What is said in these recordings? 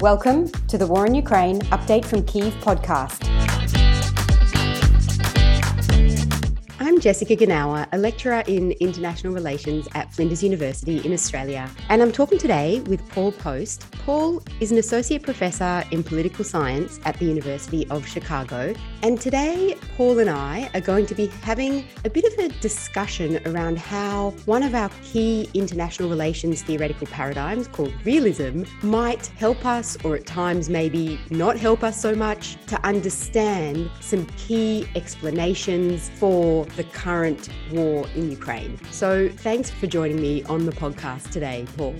Welcome to the War in Ukraine Update from Kyiv podcast. I'm Jessica Genauer, a lecturer in international relations at Flinders University in Australia, and I'm talking today with Paul Poast. Paul is an associate professor in political science at the University of Chicago, and today Paul and I are going to be having a bit of a discussion around how one of our key international relations theoretical paradigms called realism might help us, or at times maybe not help us so much, to understand some key explanations for the current war in Ukraine. So thanks for joining me on the podcast today, Paul.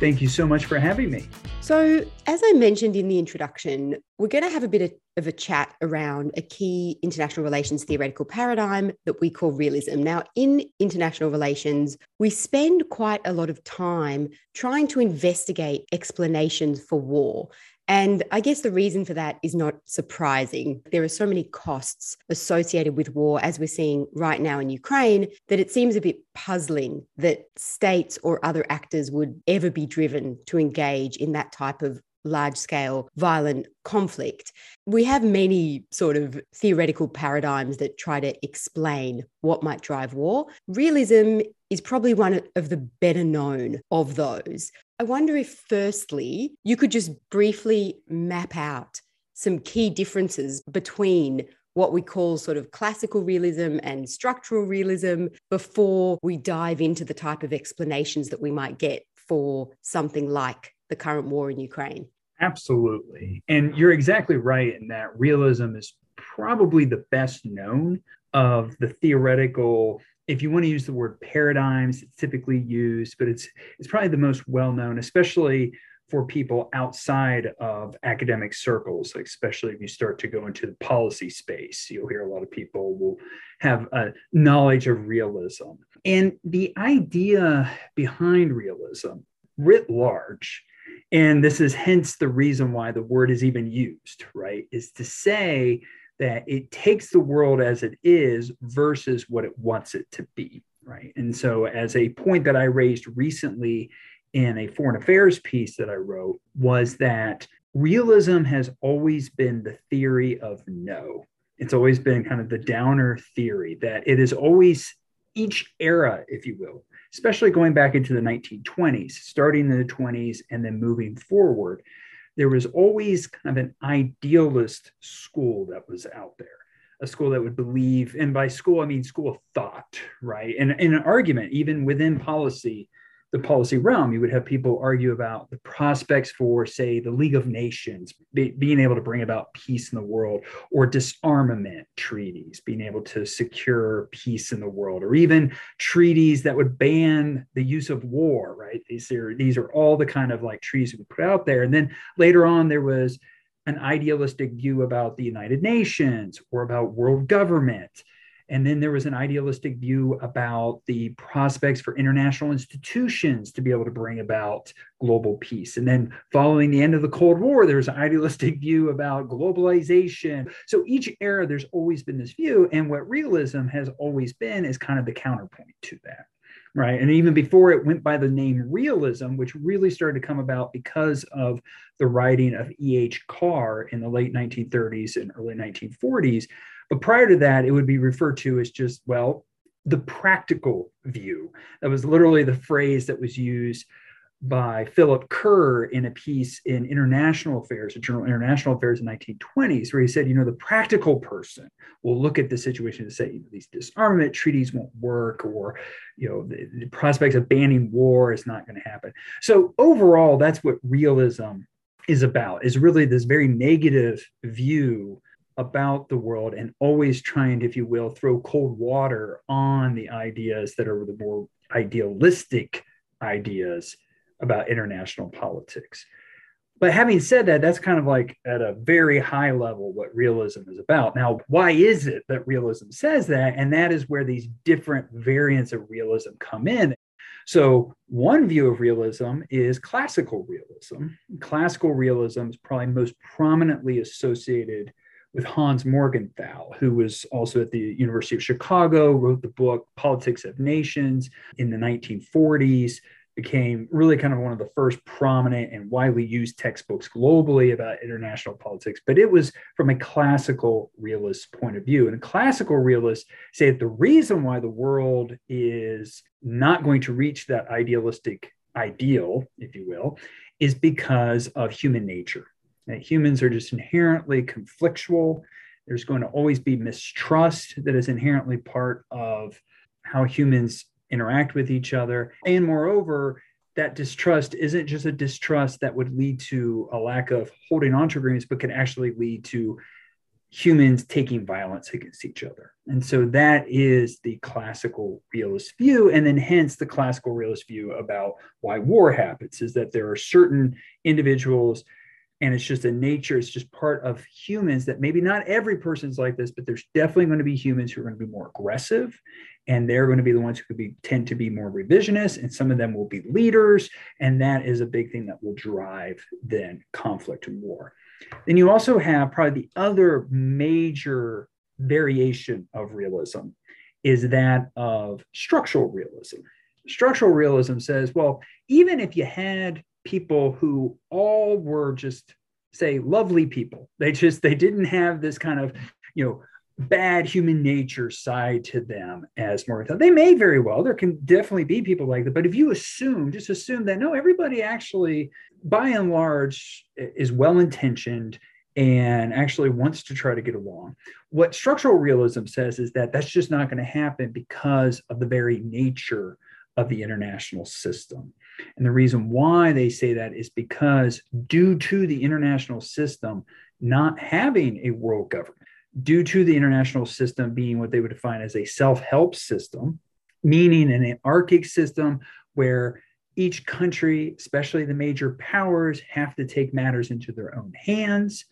Thank you so much for having me. So, as I mentioned in the introduction, we're going to have a bit of, of, a chat around a key international relations theoretical paradigm that we call realism. Now, in international relations, we spend quite a lot of time trying to investigate explanations for war. And I guess the reason for that is not surprising. There are so many costs associated with war, as we're seeing right now in Ukraine, that it seems a bit puzzling that states or other actors would ever be driven to engage in that type of large scale violent conflict. We have many sort of theoretical paradigms that try to explain what might drive war. Realism is probably one of the better known of those. I wonder if, firstly, you could just briefly map out some key differences between what we call sort of classical realism and structural realism before we dive into the type of explanations that we might get for something like the current war in Ukraine. Absolutely. And you're exactly right in that realism is probably the best known of the theoretical if you want to use the word paradigms, it's typically used, but it's it's probably the most well known, especially for people outside of academic circles, like especially if you start to go into the policy space. You'll hear a lot of people will have a knowledge of realism. And the idea behind realism, writ large, and this is hence the reason why the word is even used, right, is to say that it takes the world as it is versus what it wants it to be right? And so as a point that i raised recently in a foreign affairs piece that i wrote was that realism has always been the theory of no. It's always been kind of the downer theory that it is always each era if you will especially going back into the 1920s starting in the 20s and then moving forward there was always kind of an idealist school that was out there a school that would believe and by school i mean school of thought right? And in an argument even within policy the policy realm, you would have people argue about the prospects for, say, the League of Nations be, being able to bring about peace in the world, or disarmament treaties, being able to secure peace in the world, or even treaties that would ban the use of war, right? These are, these are all the kind of like treaties we put out there. And then later on, there was an idealistic view about the United Nations or about world government and then there was an idealistic view about the prospects for international institutions to be able to bring about global peace. And then following the end of the Cold War, there was an idealistic view about globalization. So each era, there's always been this view. And what realism has always been is kind of the counterpoint to that. Right. And even before it went by the name realism, which really started to come about because of the writing of E.H. Carr in the late 1930s and early 1940s, but prior to that, it would be referred to as just, well, the practical view. That was literally the phrase that was used by Philip Kerr in a piece in International Affairs, a journal International Affairs in 1920s, where he said, you know, the practical person will look at the situation and say, you know, these disarmament treaties won't work, or, you know, the, the prospects of banning war is not going to happen. So overall, that's what realism is about, is really this very negative view about the world and always trying, if you will, throw cold water on the ideas that are the more idealistic ideas about international politics. But having said that, that's kind of like at a very high level what realism is about. Now, why is it that realism says that? And that is where these different variants of realism come in. So, one view of realism is classical realism. Classical realism is probably most prominently associated with Hans Morgenthau, who was also at the University of Chicago, wrote the book Politics of Nations in the 1940s, became really kind of one of the first prominent and widely used textbooks globally about international politics. But it was from a classical realist point of view. And classical realists say that the reason why the world is not going to reach that idealistic ideal, if you will, is because of human nature. That humans are just inherently conflictual. There's going to always be mistrust that is inherently part of how humans interact with each other. And moreover, that distrust isn't just a distrust that would lead to a lack of holding on to agreements, but can actually lead to humans taking violence against each other. And so that is the classical realist view. And then hence the classical realist view about why war happens is that there are certain individuals and it's just a nature it's just part of humans that maybe not every person's like this but there's definitely going to be humans who are going to be more aggressive and they're going to be the ones who could be tend to be more revisionist and some of them will be leaders and that is a big thing that will drive then conflict and war. Then you also have probably the other major variation of realism is that of structural realism. Structural realism says well even if you had people who all were just say lovely people they just they didn't have this kind of you know bad human nature side to them as Morgenthau may very well, there can definitely be people like that. But if you assume, just assume that no, everybody actually, by and large, is well intentioned and actually wants to try to get along. What structural realism says is that that's just not going to happen because of the very nature of the international system. And the reason why they say that is because, due to the international system not having a world government, due to the international system being what they would define as a self help system, meaning an anarchic system where each country, especially the major powers, have to take matters into their own hands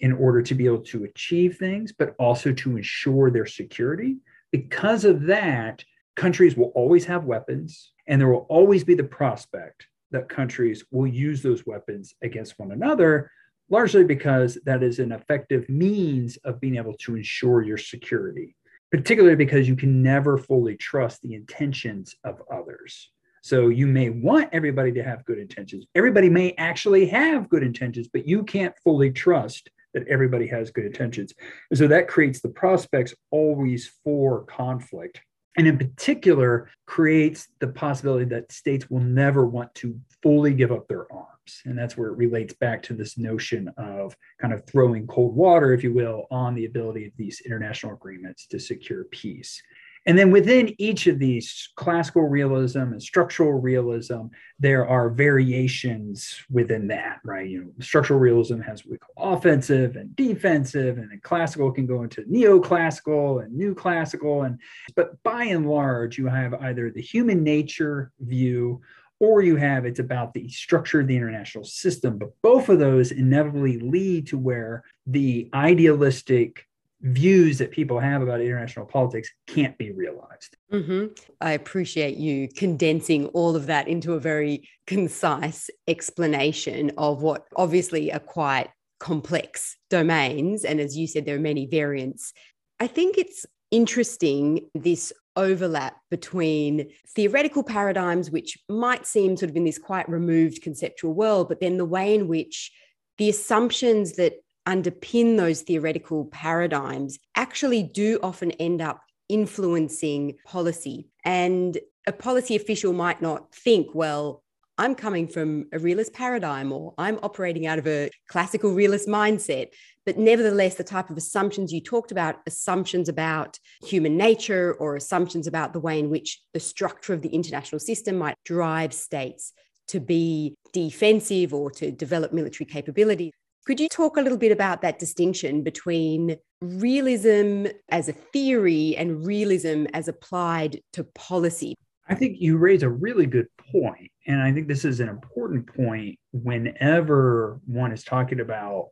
in order to be able to achieve things, but also to ensure their security. Because of that, countries will always have weapons, and there will always be the prospect that countries will use those weapons against one another, largely because that is an effective means of being able to ensure your security, particularly because you can never fully trust the intentions of others. So you may want everybody to have good intentions. Everybody may actually have good intentions, but you can't fully trust that everybody has good intentions. And so that creates the prospects always for conflict and in particular creates the possibility that states will never want to fully give up their arms. And that's where it relates back to this notion of kind of throwing cold water if you will on the ability of these international agreements to secure peace and then within each of these classical realism and structural realism, there are variations within that, right? You know, structural realism has what we call offensive and defensive, and then classical can go into neoclassical and new classical. And but by and large, you have either the human nature view or you have it's about the structure of the international system. But both of those inevitably lead to where the idealistic views that people have about international politics can't be realized. Mm-hmm. I appreciate you condensing all of that into a very concise explanation of what obviously are quite complex domains. And as you said, there are many variants. I think it's interesting this overlap between theoretical paradigms, which might seem sort of in this quite removed conceptual world, but then the way in which the assumptions that underpin those theoretical paradigms actually do often end up influencing policy. And a policy official might not think, well, I'm coming from a realist paradigm or I'm operating out of a classical realist mindset. But nevertheless, the type of assumptions you talked about, assumptions about human nature or assumptions about the way in which the structure of the international system might drive states to be defensive or to develop military capability. Could you talk a little bit about that distinction between realism as a theory and realism as applied to policy? I think you raise a really good point, And I think this is an important point whenever one is talking about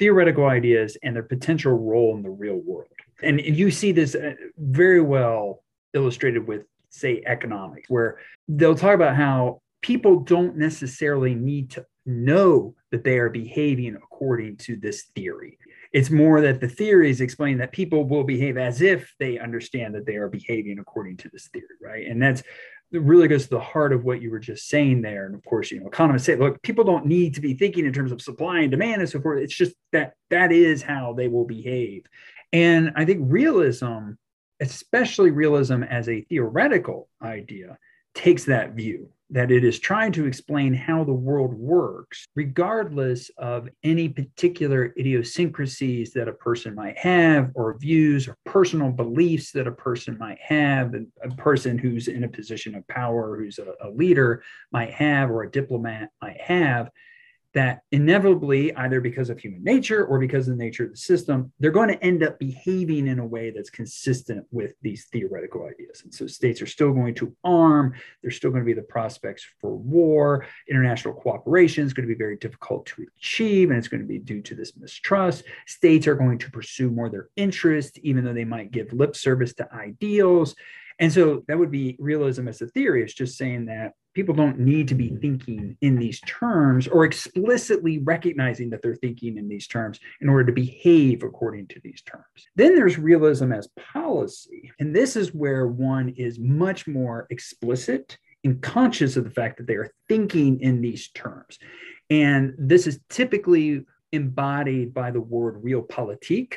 theoretical ideas and their potential role in the real world. And you see this uh, very well illustrated with, say, economics, where they'll talk about how people don't necessarily need to know that they are behaving according to this theory. It's more that the theories explain that people will behave as if they understand that they are behaving according to this theory, right? And that's it really goes to the heart of what you were just saying there. And of course, you know, economists say, look, people don't need to be thinking in terms of supply and demand and so forth. It's just that that is how they will behave. And I think realism, especially realism as a theoretical idea, takes that view that it is trying to explain how the world works, regardless of any particular idiosyncrasies that a person might have, or views or personal beliefs that a person might have, and a person who's in a position of power, who's a, a leader might have, or a diplomat might have that inevitably, either because of human nature or because of the nature of the system, they're going to end up behaving in a way that's consistent with these theoretical ideas. And so states are still going to arm, there's still going to be the prospects for war, international cooperation is going to be very difficult to achieve, and it's going to be due to this mistrust. States are going to pursue more their interest, even though they might give lip service to ideals. And so that would be realism as a theory. It's just saying that people don't need to be thinking in these terms or explicitly recognizing that they're thinking in these terms in order to behave according to these terms. Then there's realism as policy. And this is where one is much more explicit and conscious of the fact that they are thinking in these terms. And this is typically embodied by the word realpolitik,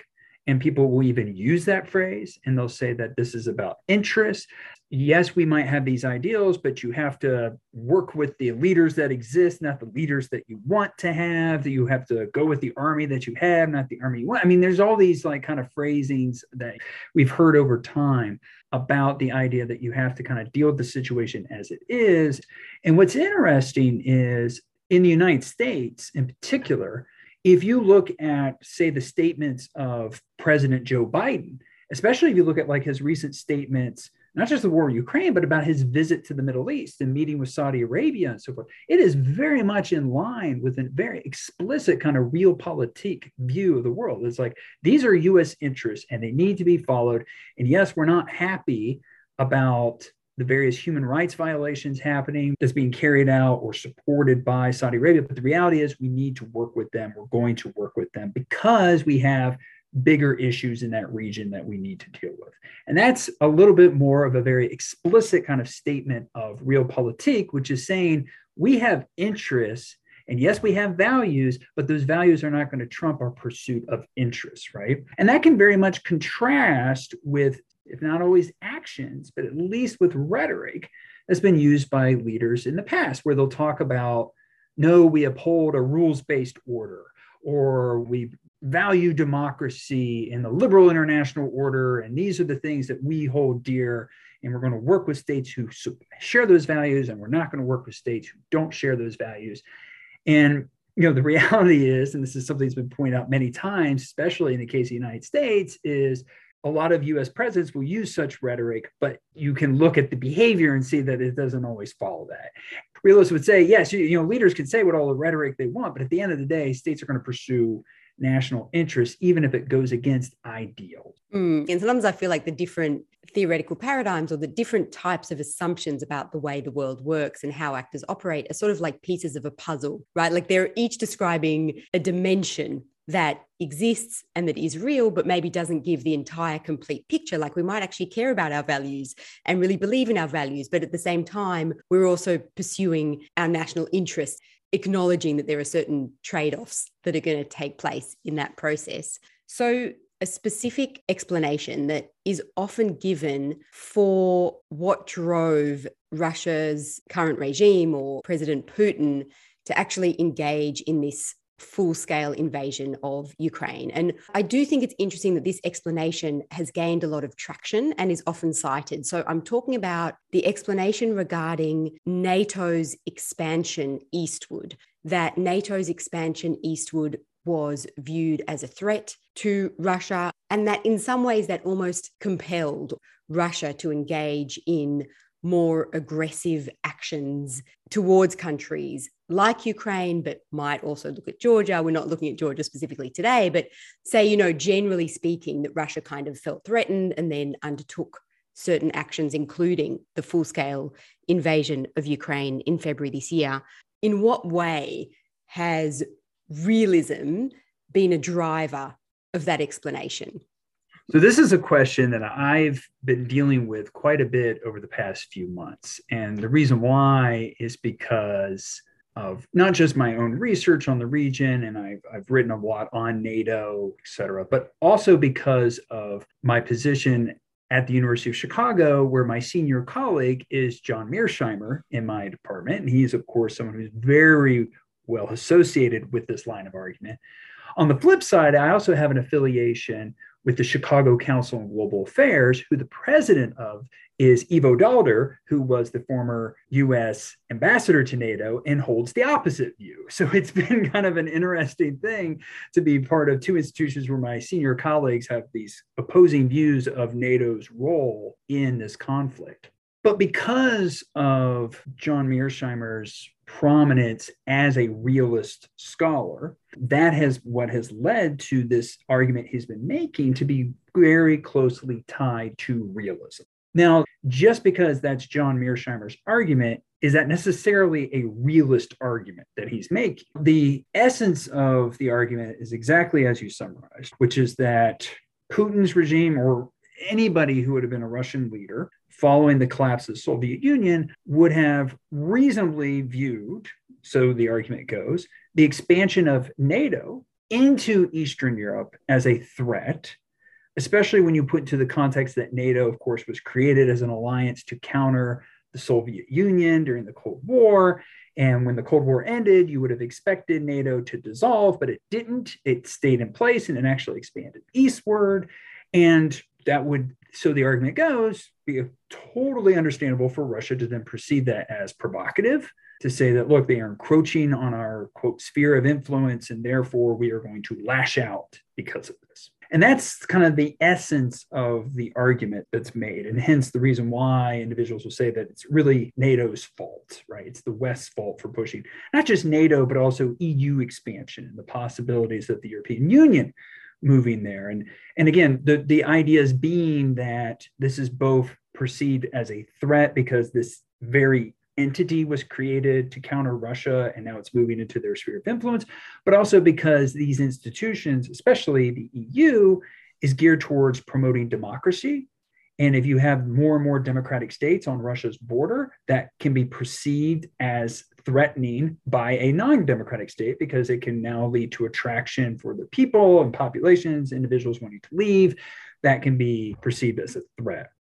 and people will even use that phrase and they'll say that this is about interest. Yes, we might have these ideals, but you have to work with the leaders that exist, not the leaders that you want to have. That you have to go with the army that you have, not the army you want. I mean, there's all these like kind of phrasings that we've heard over time about the idea that you have to kind of deal with the situation as it is. And what's interesting is in the United States, in particular, if you look at, say, the statements of President Joe Biden, especially if you look at like his recent statements, not just the war in Ukraine, but about his visit to the Middle East and meeting with Saudi Arabia and so forth, it is very much in line with a very explicit kind of real realpolitik view of the world. It's like these are US interests and they need to be followed. And yes, we're not happy about the various human rights violations happening that's being carried out or supported by Saudi Arabia. But the reality is, we need to work with them. We're going to work with them because we have bigger issues in that region that we need to deal with. And that's a little bit more of a very explicit kind of statement of real realpolitik, which is saying we have interests. And yes, we have values, but those values are not going to trump our pursuit of interests, right? And that can very much contrast with if not always actions, but at least with rhetoric that's been used by leaders in the past, where they'll talk about, no, we uphold a rules based order, or we value democracy and the liberal international order. And these are the things that we hold dear. And we're going to work with states who share those values, and we're not going to work with states who don't share those values. And you know, the reality is, and this is something that's been pointed out many times, especially in the case of the United States, is a lot of US presidents will use such rhetoric, but you can look at the behavior and see that it doesn't always follow that. Realists would say, yes, you, know, leaders can say what all the rhetoric they want, but at the end of the day, states are going to pursue national interests, even if it goes against ideals. Mm. And sometimes I feel like the different theoretical paradigms or the different types of assumptions about the way the world works and how actors operate are sort of like pieces of a puzzle, right? Like they're each describing a dimension that exists and that is real, but maybe doesn't give the entire complete picture. Like we might actually care about our values and really believe in our values, but at the same time, we're also pursuing our national interests, acknowledging that there are certain trade offs that are going to take place in that process. So, a specific explanation that is often given for what drove Russia's current regime or President Putin to actually engage in this full scale invasion of Ukraine. And I do think it's interesting that this explanation has gained a lot of traction and is often cited. So I'm talking about the explanation regarding NATO's expansion eastward, that NATO's expansion eastward was viewed as a threat to Russia, and that in some ways that almost compelled Russia to engage in more aggressive actions towards countries like Ukraine, but might also look at Georgia. We're not looking at Georgia specifically today, but say, you know, generally speaking, that Russia kind of felt threatened and then undertook certain actions, including the full scale invasion of Ukraine in February this year. In what way has realism been a driver of that explanation? So, this is a question that I've been dealing with quite a bit over the past few months. And the reason why is because of not just my own research on the region, and I've, I've written a lot on NATO, et cetera, but also because of my position at the University of Chicago, where my senior colleague is John Mearsheimer in my department. And he's, of course, someone who's very well associated with this line of argument. On the flip side, I also have an affiliation with the Chicago Council on Global Affairs, who the president of is Ivo Daalder, who was the former US ambassador to NATO and holds the opposite view. So it's been kind of an interesting thing to be part of two institutions where my senior colleagues have these opposing views of NATO's role in this conflict. But because of John Mearsheimer's prominence as a realist scholar, that has what has led to this argument he's been making to be very closely tied to realism. Now, just because that's John Mearsheimer's argument, is that necessarily a realist argument that he's making? The essence of the argument is exactly as you summarized, which is that Putin's regime or anybody who would have been a Russian leader following the collapse of the Soviet Union would have reasonably viewed, so the argument goes, the expansion of NATO into Eastern Europe as a threat, especially when you put into the context that NATO, of course, was created as an alliance to counter the Soviet Union during the Cold War. And when the Cold War ended, you would have expected NATO to dissolve, but it didn't. It stayed in place and it actually expanded eastward. And that would, so the argument goes, be totally understandable for Russia to then perceive that as provocative, to say that, look, they are encroaching on our quote sphere of influence, and therefore we are going to lash out because of this. And that's kind of the essence of the argument that's made. And hence the reason why individuals will say that it's really NATO's fault, right? It's the West's fault for pushing not just NATO, but also EU expansion and the possibilities of the European Union moving there. And and again, the the ideas being that this is both perceived as a threat because this very entity was created to counter Russia and now it's moving into their sphere of influence, but also because these institutions, especially the EU, is geared towards promoting democracy. And if you have more and more democratic states on Russia's border, that can be perceived as threatening by a non democratic state because it can now lead to attraction for the people and populations, individuals wanting to leave. That can be perceived as a threat.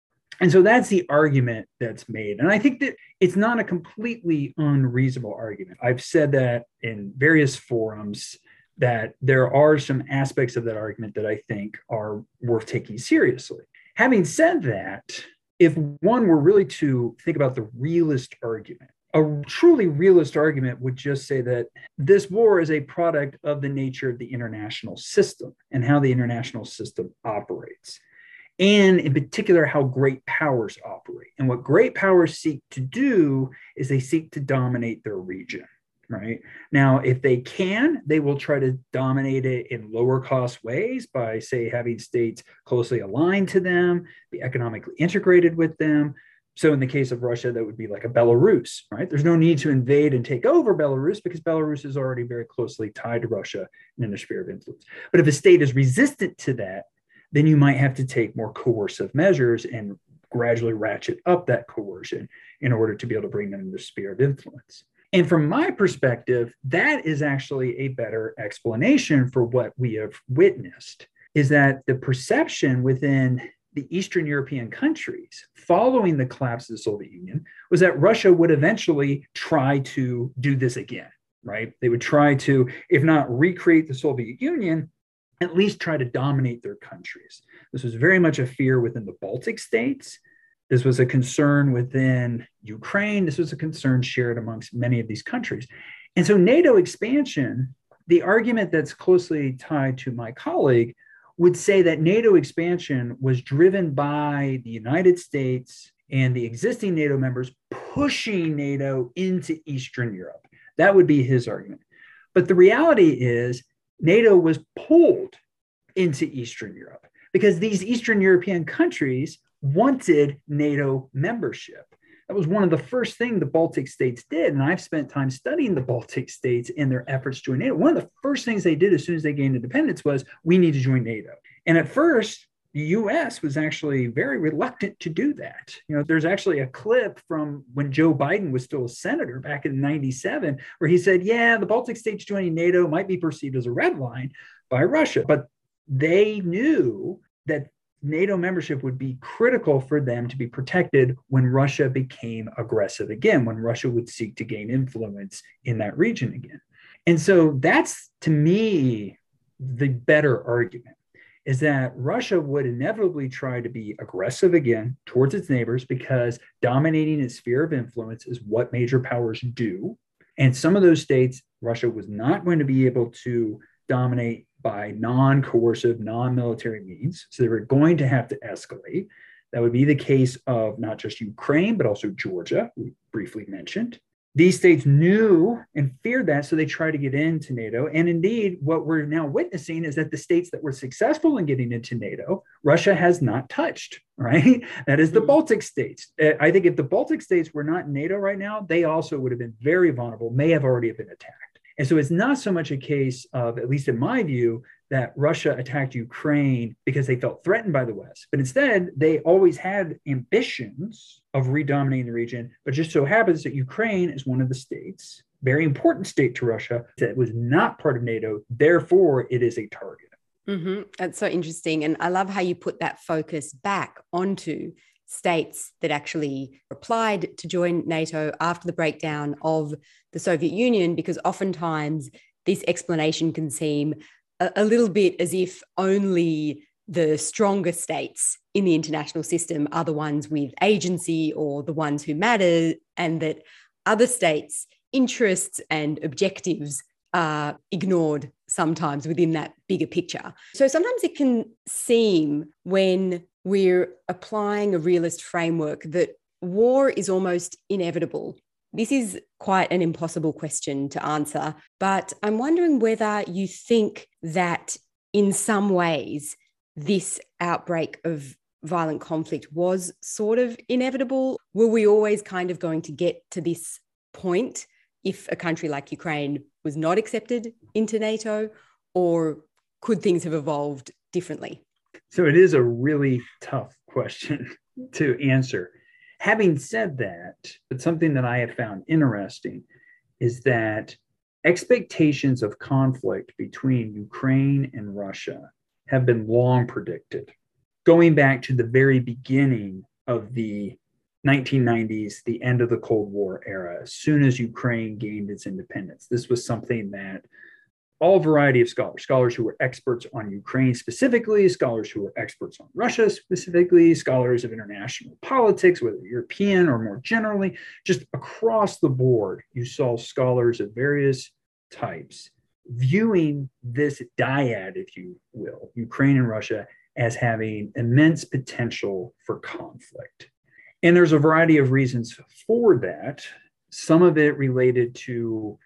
And so that's the argument that's made. And I think that it's not a completely unreasonable argument. I've said that in various forums that there are some aspects of that argument that I think are worth taking seriously. Having said that, if one were really to think about the realist argument, a truly realist argument would just say that this war is a product of the nature of the international system and how the international system operates. And in particular, how great powers operate. And what great powers seek to do is they seek to dominate their region, right? Now, if they can, they will try to dominate it in lower cost ways by, say, having states closely aligned to them, be economically integrated with them, so in the case of Russia, that would be like a Belarus, right? There's no need to invade and take over Belarus because Belarus is already very closely tied to Russia and in their sphere of influence. But if a state is resistant to that, then you might have to take more coercive measures and gradually ratchet up that coercion in order to be able to bring them in the sphere of influence. And from my perspective, that is actually a better explanation for what we have witnessed is that the perception within the Eastern European countries following the collapse of the Soviet Union was that Russia would eventually try to do this again, right? They would try to, if not recreate the Soviet Union, at least try to dominate their countries. This was very much a fear within the Baltic states. This was a concern within Ukraine. This was a concern shared amongst many of these countries. And so, NATO expansion, the argument that's closely tied to my colleague would say that NATO expansion was driven by the United States and the existing NATO members pushing NATO into Eastern Europe. That would be his argument. But the reality is, NATO was pulled into Eastern Europe because these Eastern European countries wanted NATO membership. That was one of the first things the Baltic states did. And I've spent time studying the Baltic states and their efforts to join NATO. One of the first things they did as soon as they gained independence was we need to join NATO. And at first, the US was actually very reluctant to do that. You know, there's actually a clip from when Joe Biden was still a senator back in 97 where he said, Yeah, the Baltic states joining NATO might be perceived as a red line by Russia, but they knew that NATO membership would be critical for them to be protected when Russia became aggressive again, when Russia would seek to gain influence in that region again. And so that's to me the better argument is that Russia would inevitably try to be aggressive again towards its neighbors because dominating its sphere of influence is what major powers do. And some of those states, Russia was not going to be able to dominate by non coercive, non military means. So they were going to have to escalate. That would be the case of not just Ukraine, but also Georgia, we briefly mentioned. These states knew and feared that, so they tried to get into NATO. And indeed, what we're now witnessing is that the states that were successful in getting into NATO, Russia has not touched, right? That is the mm-hmm. Baltic states. Uh, I think if the Baltic states were not in NATO right now, they also would have been very vulnerable, may have already been attacked. And so it's not so much a case of, at least in my view, that Russia attacked Ukraine because they felt threatened by the West, but instead they always had ambitions of redominating the region. But just so happens that Ukraine is one of the states, very important state to Russia, that was not part of NATO. Therefore, it is a target. Mm-hmm. That's so interesting. And I love how you put that focus back onto states that actually applied to join NATO after the breakdown of the Soviet Union, because oftentimes this explanation can seem a, a little bit as if only the stronger states in the international system are the ones with agency or the ones who matter, and that other states' interests and objectives are ignored sometimes within that bigger picture. So sometimes it can seem when we're applying a realist framework that war is almost inevitable. This is quite an impossible question to answer, but I'm wondering whether you think that in some ways this outbreak of violent conflict was sort of inevitable. Were we always kind of going to get to this point if a country like Ukraine was not accepted into NATO, or could things have evolved differently? So it is a really tough question to answer. Having said that, but something that I have found interesting is that expectations of conflict between Ukraine and Russia have been long predicted. Going back to the very beginning of the 1990s, the end of the Cold War era, as soon as Ukraine gained its independence, this was something that all variety of scholars, scholars who were experts on Ukraine specifically, scholars who were experts on Russia specifically, scholars of international politics, whether European or more generally, just across the board, you saw scholars of various types viewing this dyad, if you will, Ukraine and Russia, as having immense potential for conflict. And there's a variety of reasons for that. Some of it related to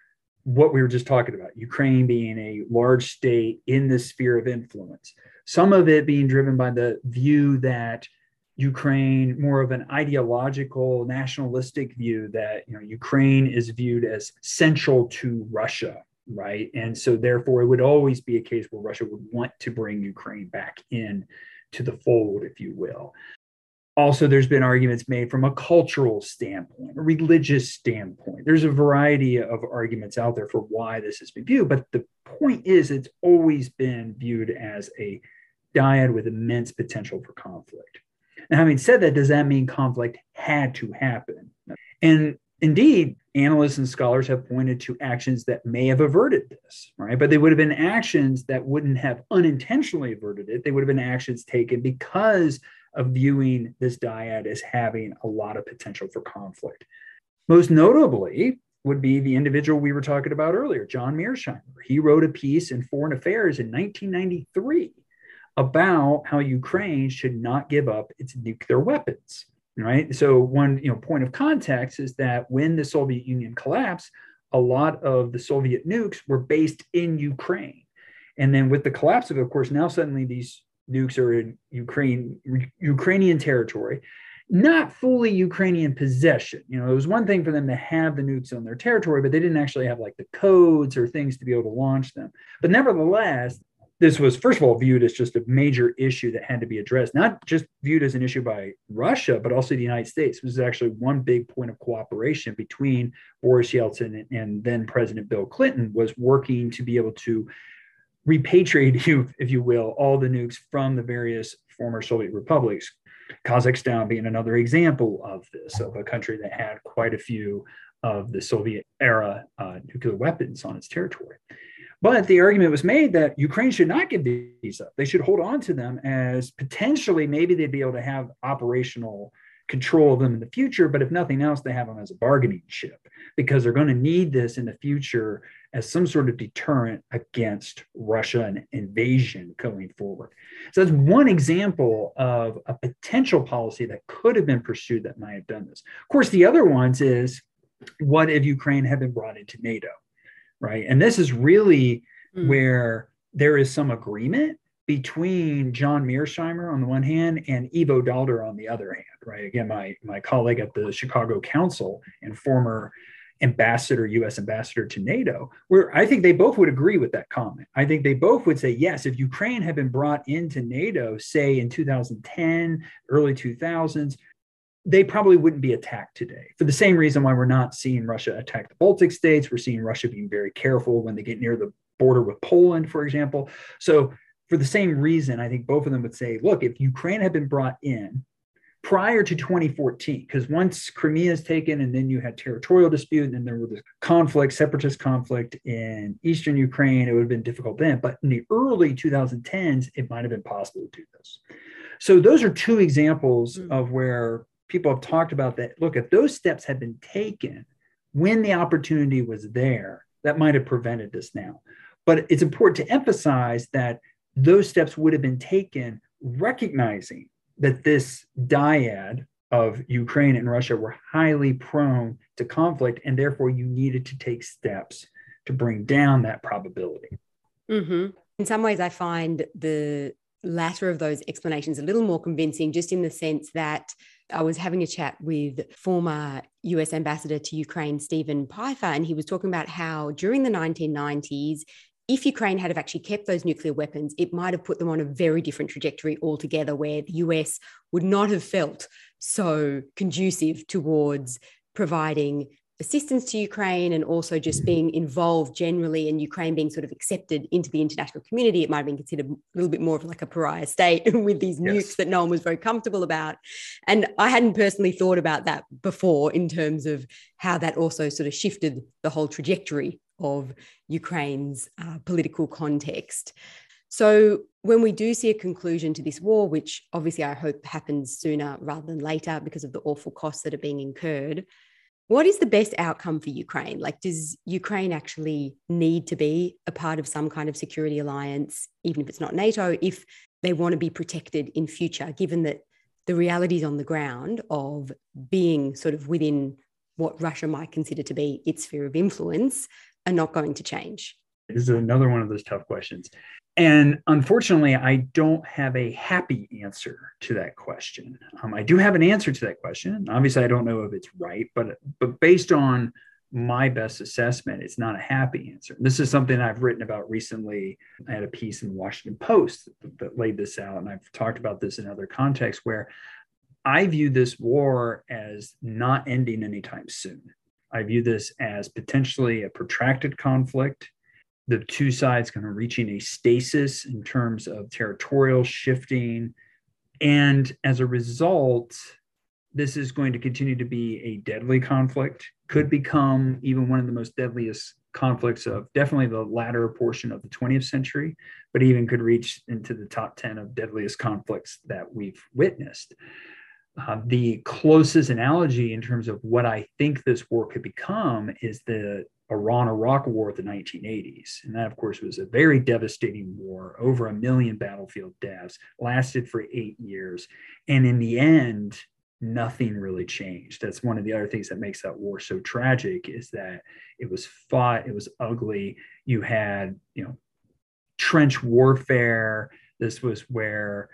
what we were just talking about Ukraine being a large state in the sphere of influence. Some of it being driven by the view that Ukraine, more of an ideological, nationalistic view that you know Ukraine is viewed as central to Russia, right? And so therefore it would always be a case where Russia would want to bring Ukraine back in to the fold, if you will also there's been arguments made from a cultural standpoint a religious standpoint. There's a variety of arguments out there for why this has been viewed but the point is it's always been viewed as a dyad with immense potential for conflict. Now having said that does that mean conflict had to happen? And indeed analysts and scholars have pointed to actions that may have averted this right? But they would have been actions that wouldn't have unintentionally averted it. They would have been actions taken because of viewing this dyad as having a lot of potential for conflict. Most notably would be the individual we were talking about earlier, John Mearsheimer. He wrote a piece in Foreign Affairs in 1993 about how Ukraine should not give up its nuclear weapons. Right. So one you know point of context is that when the Soviet Union collapsed, a lot of the Soviet nukes were based in Ukraine. And then with the collapse of, of course, now suddenly these nukes are in Ukraine, Ukrainian territory, not fully Ukrainian possession. You know, it was one thing for them to have the nukes on their territory, but they didn't actually have like the codes or things to be able to launch them. But nevertheless, this was, first of all, viewed as just a major issue that had to be addressed, not just viewed as an issue by Russia, but also the United States. It was actually one big point of cooperation between Boris Yeltsin and then President Bill Clinton was working to be able to repatriate, you, if you will, all the nukes from the various former Soviet republics. Kazakhstan being another example of this, of a country that had quite a few of the Soviet era uh, nuclear weapons on its territory. But the argument was made that Ukraine should not give these up. They should hold on to them as potentially maybe they'd be able to have operational control of them in the future. But if nothing else, they have them as a bargaining chip because they're going to need this in the future as some sort of deterrent against Russia and invasion going forward. So that's one example of a potential policy that could have been pursued that might have done this. Of course, the other ones is what if Ukraine had been brought into NATO? right? And this is really mm. where there is some agreement between John Mearsheimer on the one hand and Ivo Daalder on the other hand, right? Again, my my colleague at the Chicago Council and former ambassador, U.S. ambassador to NATO, where I think they both would agree with that comment. I think they both would say, yes, if Ukraine had been brought into NATO, say in 2010, early 2000s, they probably wouldn't be attacked today for the same reason why we're not seeing Russia attack the Baltic states. We're seeing Russia being very careful when they get near the border with Poland, for example. So, for the same reason, I think both of them would say, look, if Ukraine had been brought in prior to 2014, because once Crimea is taken and then you had territorial dispute and then there was conflict, separatist conflict in eastern Ukraine, it would have been difficult then. But in the early 2010s, it might have been possible to do this. So those are two examples mm. of where people have talked about that. Look, if those steps had been taken when the opportunity was there, that might have prevented this now. But it's important to emphasize that those steps would have been taken recognizing that this dyad of Ukraine and Russia were highly prone to conflict, and therefore you needed to take steps to bring down that probability. Mm-hmm. In some ways, I find the latter of those explanations a little more convincing, just in the sense that I was having a chat with former US ambassador to Ukraine, Steven Pifer, and he was talking about how during the 1990s, if Ukraine had have actually kept those nuclear weapons, it might have put them on a very different trajectory altogether, where the US would not have felt so conducive towards providing assistance to Ukraine and also just being involved generally and Ukraine being sort of accepted into the international community, it might have been considered a little bit more of like a pariah state with these yes. nukes that no one was very comfortable about. And I hadn't personally thought about that before in terms of how that also sort of shifted the whole trajectory of Ukraine's uh, political context. So, when we do see a conclusion to this war, which obviously I hope happens sooner rather than later because of the awful costs that are being incurred, what is the best outcome for Ukraine? Like, does Ukraine actually need to be a part of some kind of security alliance, even if it's not NATO, if they want to be protected in future, given that the realities on the ground of being sort of within what Russia might consider to be its sphere of influence are not going to change? This is another one of those tough questions. And unfortunately, I don't have a happy answer to that question. Um, I do have an answer to that question. Obviously, I don't know if it's right, but but based on my best assessment, it's not a happy answer. This is something I've written about recently. I had a piece in the Washington Post that, that laid this out, and I've talked about this in other contexts where I view this war as not ending anytime soon. I view this as potentially a protracted conflict the two sides kind of reaching a stasis in terms of territorial shifting. And as a result, this is going to continue to be a deadly conflict, could become even one of the most deadliest conflicts of definitely the latter portion of the 20th century, but even could reach into the top 10 of deadliest conflicts that we've witnessed. Uh, the closest analogy in terms of what I think this war could become is the Iran Iraq War of the 1980s. And that, of course, was a very devastating war, over a million battlefield deaths, lasted for eight years. And in the end, nothing really changed. That's one of the other things that makes that war so tragic is that it was fought, it was ugly. You had, you know, trench warfare. This was where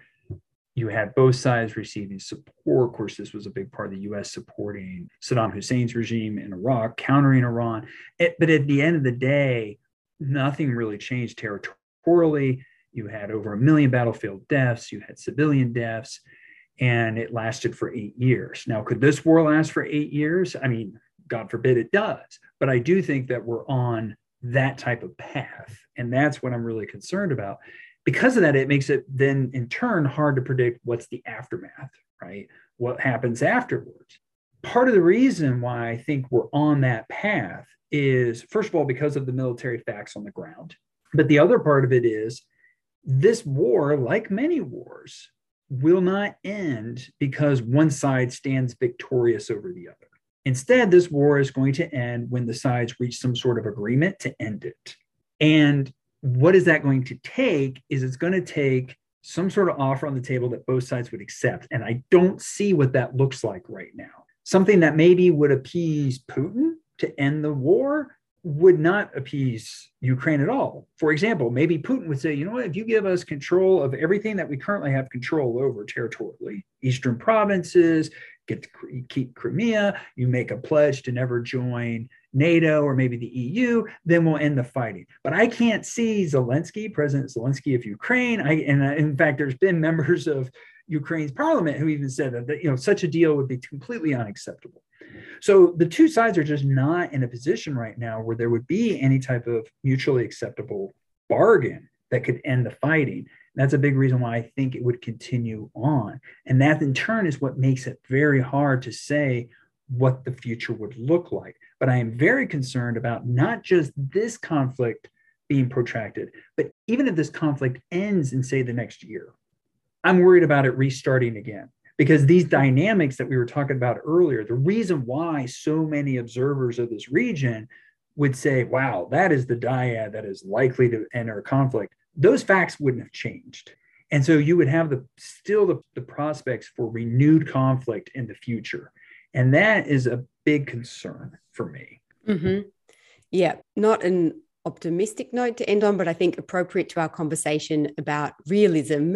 you had both sides receiving support. Of course, this was a big part of the US supporting Saddam Hussein's regime in Iraq, countering Iran. It, but at the end of the day, nothing really changed territorially. you had over a million battlefield deaths, you had civilian deaths, and it lasted for eight years. Now, could this war last for eight years? I mean, God forbid it does. But I do think that we're on that type of path. And that's what I'm really concerned about. Because of that, it makes it then in turn hard to predict what's the aftermath, right? What happens afterwards. Part of the reason why I think we're on that path is, first of all, because of the military facts on the ground. But the other part of it is this war, like many wars, will not end because one side stands victorious over the other. Instead, this war is going to end when the sides reach some sort of agreement to end it. And what is that going to take? Is it's going to take some sort of offer on the table that both sides would accept. And I don't see what that looks like right now. Something that maybe would appease Putin to end the war, would not appease Ukraine at all. For example, maybe Putin would say, you know what, if you give us control of everything that we currently have control over territorially, eastern provinces, get to keep Crimea, you make a pledge to never join NATO or maybe the EU, then we'll end the fighting. But I can't see Zelensky, President Zelensky of Ukraine. I, and uh, in fact, there's been members of Ukraine's parliament who even said that, that you know such a deal would be completely unacceptable. So the two sides are just not in a position right now where there would be any type of mutually acceptable bargain that could end the fighting. That's a big reason why I think it would continue on. And that in turn is what makes it very hard to say what the future would look like. But I am very concerned about not just this conflict being protracted, but even if this conflict ends in, say, the next year, I'm worried about it restarting again because these dynamics that we were talking about earlier, the reason why so many observers of this region would say, wow, that is the dyad that is likely to enter a conflict, those facts wouldn't have changed. And so you would have the still the, the prospects for renewed conflict in the future. And that is a big concern for me. Mm-hmm. Yeah, not an optimistic note to end on, but I think appropriate to our conversation about realism,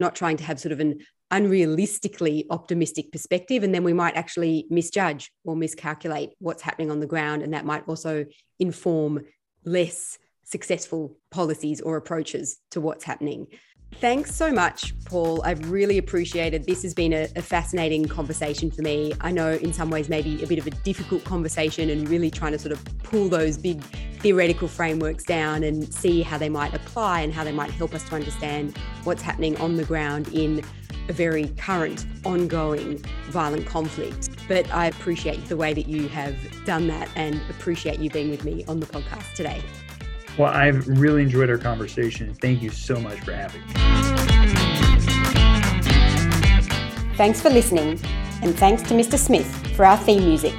not trying to have sort of an unrealistically optimistic perspective and then we might actually misjudge or miscalculate what's happening on the ground and that might also inform less successful policies or approaches to what's happening Thanks so much, Paul. I've really appreciated this. Has been a, a, fascinating conversation for me. I know in some ways maybe a bit of a difficult conversation and really trying to sort of pull those big theoretical frameworks down and see how they might apply and how they might help us to understand what's happening on the ground in a very current, ongoing violent conflict. But I appreciate the way that you have done that and appreciate you being with me on the podcast today. Well, I've really enjoyed our conversation. Thank you so much for having me. Thanks for listening, and thanks to Mr. Smith for our theme music.